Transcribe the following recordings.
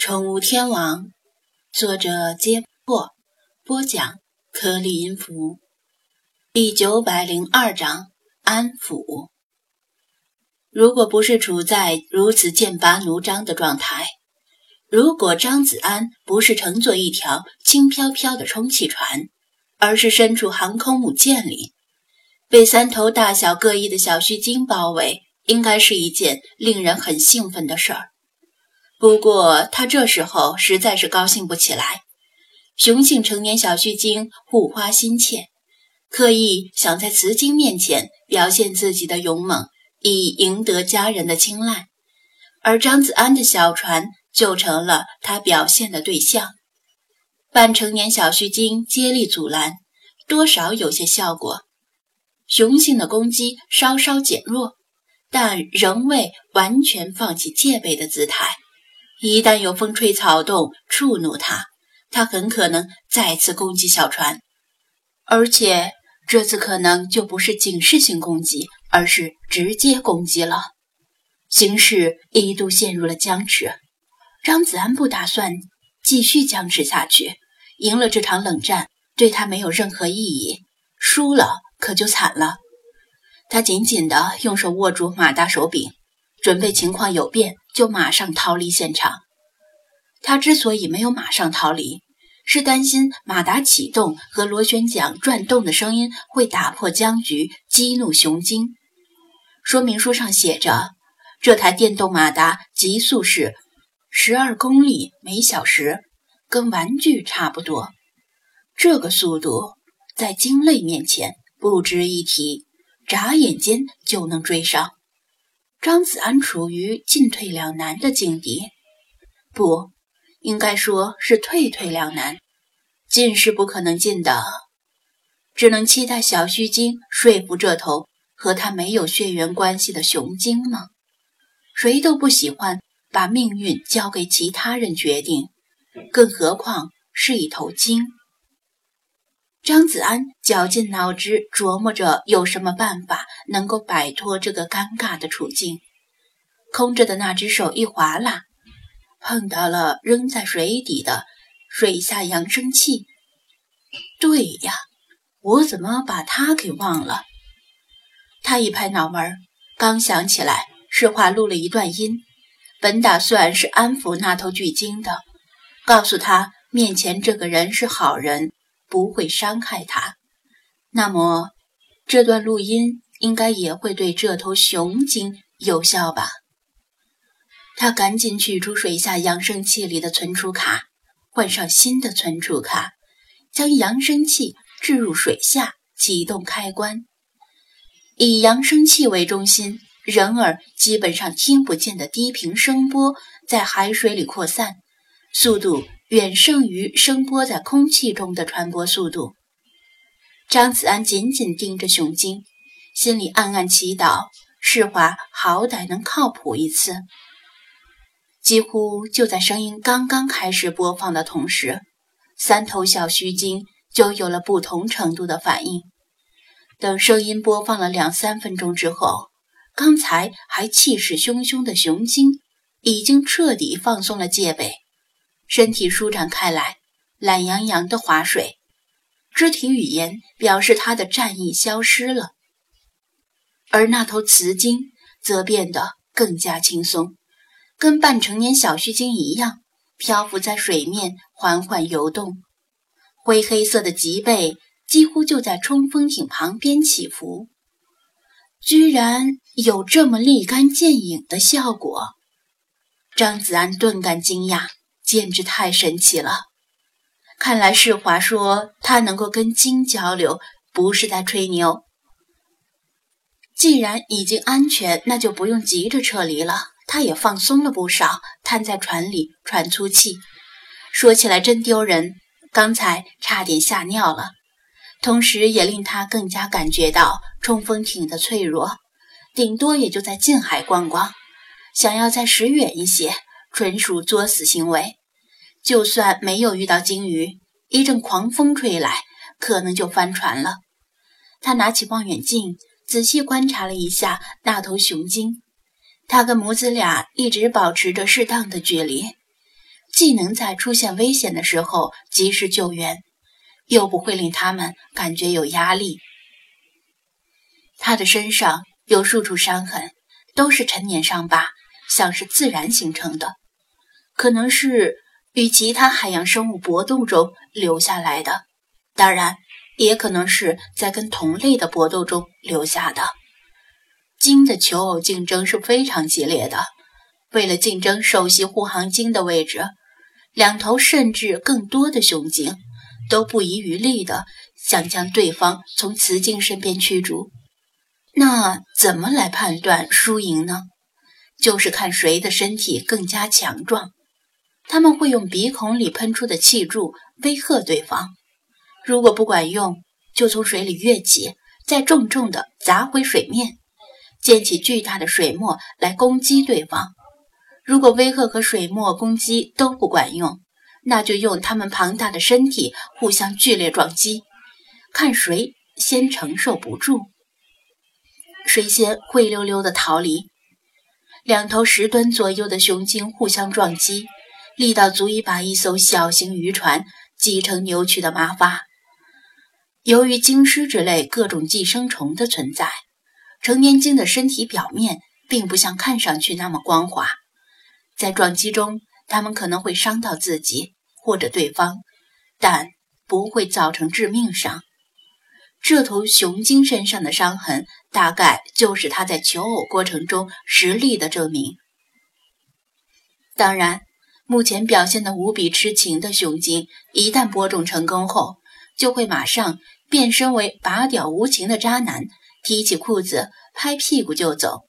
宠物天王，作者：揭破，播讲：颗粒音符，第九百零二章安抚。如果不是处在如此剑拔弩张的状态，如果张子安不是乘坐一条轻飘飘的充气船，而是身处航空母舰里，被三头大小各异的小须鲸包围，应该是一件令人很兴奋的事儿。不过他这时候实在是高兴不起来。雄性成年小须鲸护花心切，刻意想在雌鲸面前表现自己的勇猛，以赢得家人的青睐。而张子安的小船就成了他表现的对象。半成年小须鲸接力阻拦，多少有些效果。雄性的攻击稍稍减弱，但仍未完全放弃戒备的姿态。一旦有风吹草动触怒它，它很可能再次攻击小船，而且这次可能就不是警示性攻击，而是直接攻击了。形势一度陷入了僵持。张子安不打算继续僵持下去，赢了这场冷战对他没有任何意义，输了可就惨了。他紧紧地用手握住马达手柄。准备情况有变，就马上逃离现场。他之所以没有马上逃离，是担心马达启动和螺旋桨转动的声音会打破僵局，激怒雄鲸。说明书上写着，这台电动马达极速是十二公里每小时，跟玩具差不多。这个速度在鲸类面前不值一提，眨眼间就能追上。张子安处于进退两难的境地，不应该说是退退两难。进是不可能进的，只能期待小须鲸说服这头和他没有血缘关系的雄鲸吗？谁都不喜欢把命运交给其他人决定，更何况是一头鲸。张子安绞尽脑汁琢磨着有什么办法能够摆脱这个尴尬的处境。空着的那只手一划拉，碰到了扔在水底的水下扬声器。对呀，我怎么把它给忘了？他一拍脑门，刚想起来，是话录了一段音，本打算是安抚那头巨鲸的，告诉他面前这个人是好人。不会伤害它，那么这段录音应该也会对这头雄鲸有效吧？他赶紧取出水下扬声器里的存储卡，换上新的存储卡，将扬声器置入水下，启动开关。以扬声器为中心，人耳基本上听不见的低频声波在海水里扩散，速度。远胜于声波在空气中的传播速度。张子安紧紧盯着雄鲸，心里暗暗祈祷世华好歹能靠谱一次。几乎就在声音刚刚开始播放的同时，三头小须鲸就有了不同程度的反应。等声音播放了两三分钟之后，刚才还气势汹汹的雄鲸已经彻底放松了戒备。身体舒展开来，懒洋洋的划水，肢体语言表示他的战意消失了。而那头雌鲸则变得更加轻松，跟半成年小须鲸一样，漂浮在水面缓缓游动，灰黑色的脊背几乎就在冲锋艇旁边起伏，居然有这么立竿见影的效果！张子安顿感惊讶。简直太神奇了！看来世华说他能够跟鲸交流，不是在吹牛。既然已经安全，那就不用急着撤离了。他也放松了不少，瘫在船里喘粗气。说起来真丢人，刚才差点吓尿了。同时也令他更加感觉到冲锋艇的脆弱，顶多也就在近海逛逛，想要再驶远一些，纯属作死行为。就算没有遇到鲸鱼，一阵狂风吹来，可能就翻船了。他拿起望远镜，仔细观察了一下那头雄鲸。他跟母子俩一直保持着适当的距离，既能在出现危险的时候及时救援，又不会令他们感觉有压力。他的身上有数处伤痕，都是陈年伤疤，像是自然形成的，可能是与其他海洋生物搏斗中留下来的，当然，也可能是在跟同类的搏斗中留下的。鲸的求偶竞争是非常激烈的，为了竞争首席护航鲸的位置，两头甚至更多的雄鲸都不遗余力的想将对方从雌鲸身边驱逐。那怎么来判断输赢呢？就是看谁的身体更加强壮。他们会用鼻孔里喷出的气柱威吓对方，如果不管用，就从水里跃起，再重重的砸回水面。溅起巨大的水沫来攻击对方。如果威吓和水沫攻击都不管用，那就用他们庞大的身体互相剧烈撞击，看谁先承受不住，谁先灰溜溜的逃离。两头十吨左右的雄鲸互相撞击，力道足以把一艘小型渔船挤成扭曲的麻花。由于鲸尸之类各种寄生虫的存在。成年鲸的身体表面并不像看上去那么光滑，在撞击中，它们可能会伤到自己或者对方，但不会造成致命伤。这头雄鲸身上的伤痕，大概就是它在求偶过程中实力的证明。当然，目前表现得无比痴情的雄鲸，一旦播种成功后，就会马上变身为拔屌无情的渣男。提起裤子，拍屁股就走，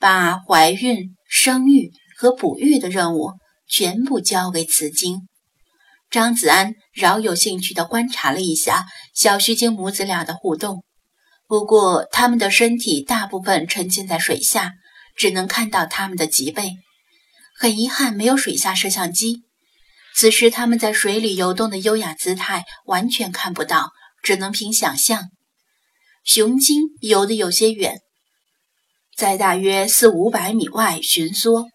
把怀孕、生育和哺育的任务全部交给雌鲸。张子安饶有兴趣地观察了一下小须鲸母子俩的互动，不过他们的身体大部分沉浸在水下，只能看到他们的脊背。很遗憾，没有水下摄像机，此时他们在水里游动的优雅姿态完全看不到，只能凭想象。雄鲸游得有些远，在大约四五百米外巡梭，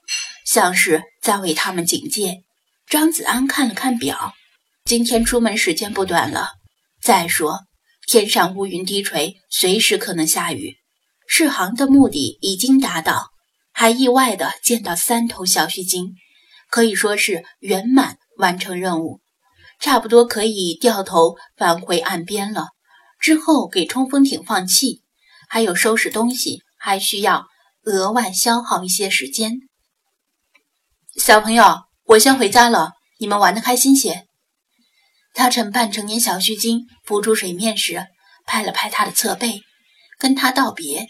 像是在为他们警戒。张子安看了看表，今天出门时间不短了。再说，天上乌云低垂，随时可能下雨。试航的目的已经达到，还意外的见到三头小须鲸，可以说是圆满完成任务，差不多可以掉头返回岸边了。之后给冲锋艇放气，还有收拾东西，还需要额外消耗一些时间。小朋友，我先回家了，你们玩的开心些。他趁半成年小须鲸浮出水面时，拍了拍他的侧背，跟他道别。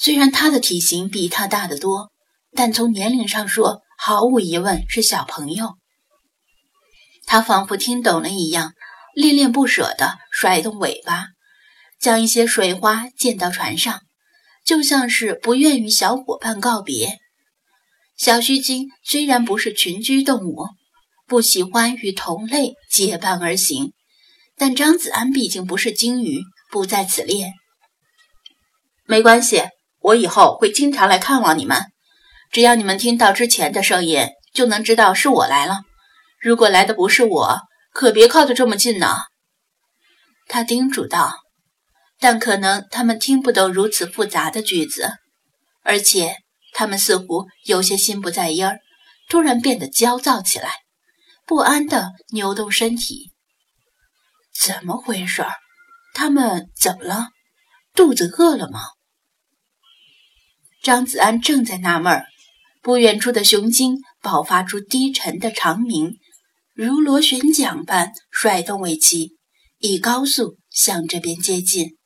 虽然他的体型比他大得多，但从年龄上说，毫无疑问是小朋友。他仿佛听懂了一样。恋恋不舍地甩动尾巴，将一些水花溅到船上，就像是不愿与小伙伴告别。小须鲸虽然不是群居动物，不喜欢与同类结伴而行，但张子安毕竟不是鲸鱼，不在此列。没关系，我以后会经常来看望你们。只要你们听到之前的声音，就能知道是我来了。如果来的不是我，可别靠得这么近呢，他叮嘱道。但可能他们听不懂如此复杂的句子，而且他们似乎有些心不在焉儿，突然变得焦躁起来，不安地扭动身体。怎么回事？他们怎么了？肚子饿了吗？张子安正在纳闷儿，不远处的雄鲸爆发出低沉的长鸣。如螺旋桨般甩动尾鳍，以高速向这边接近。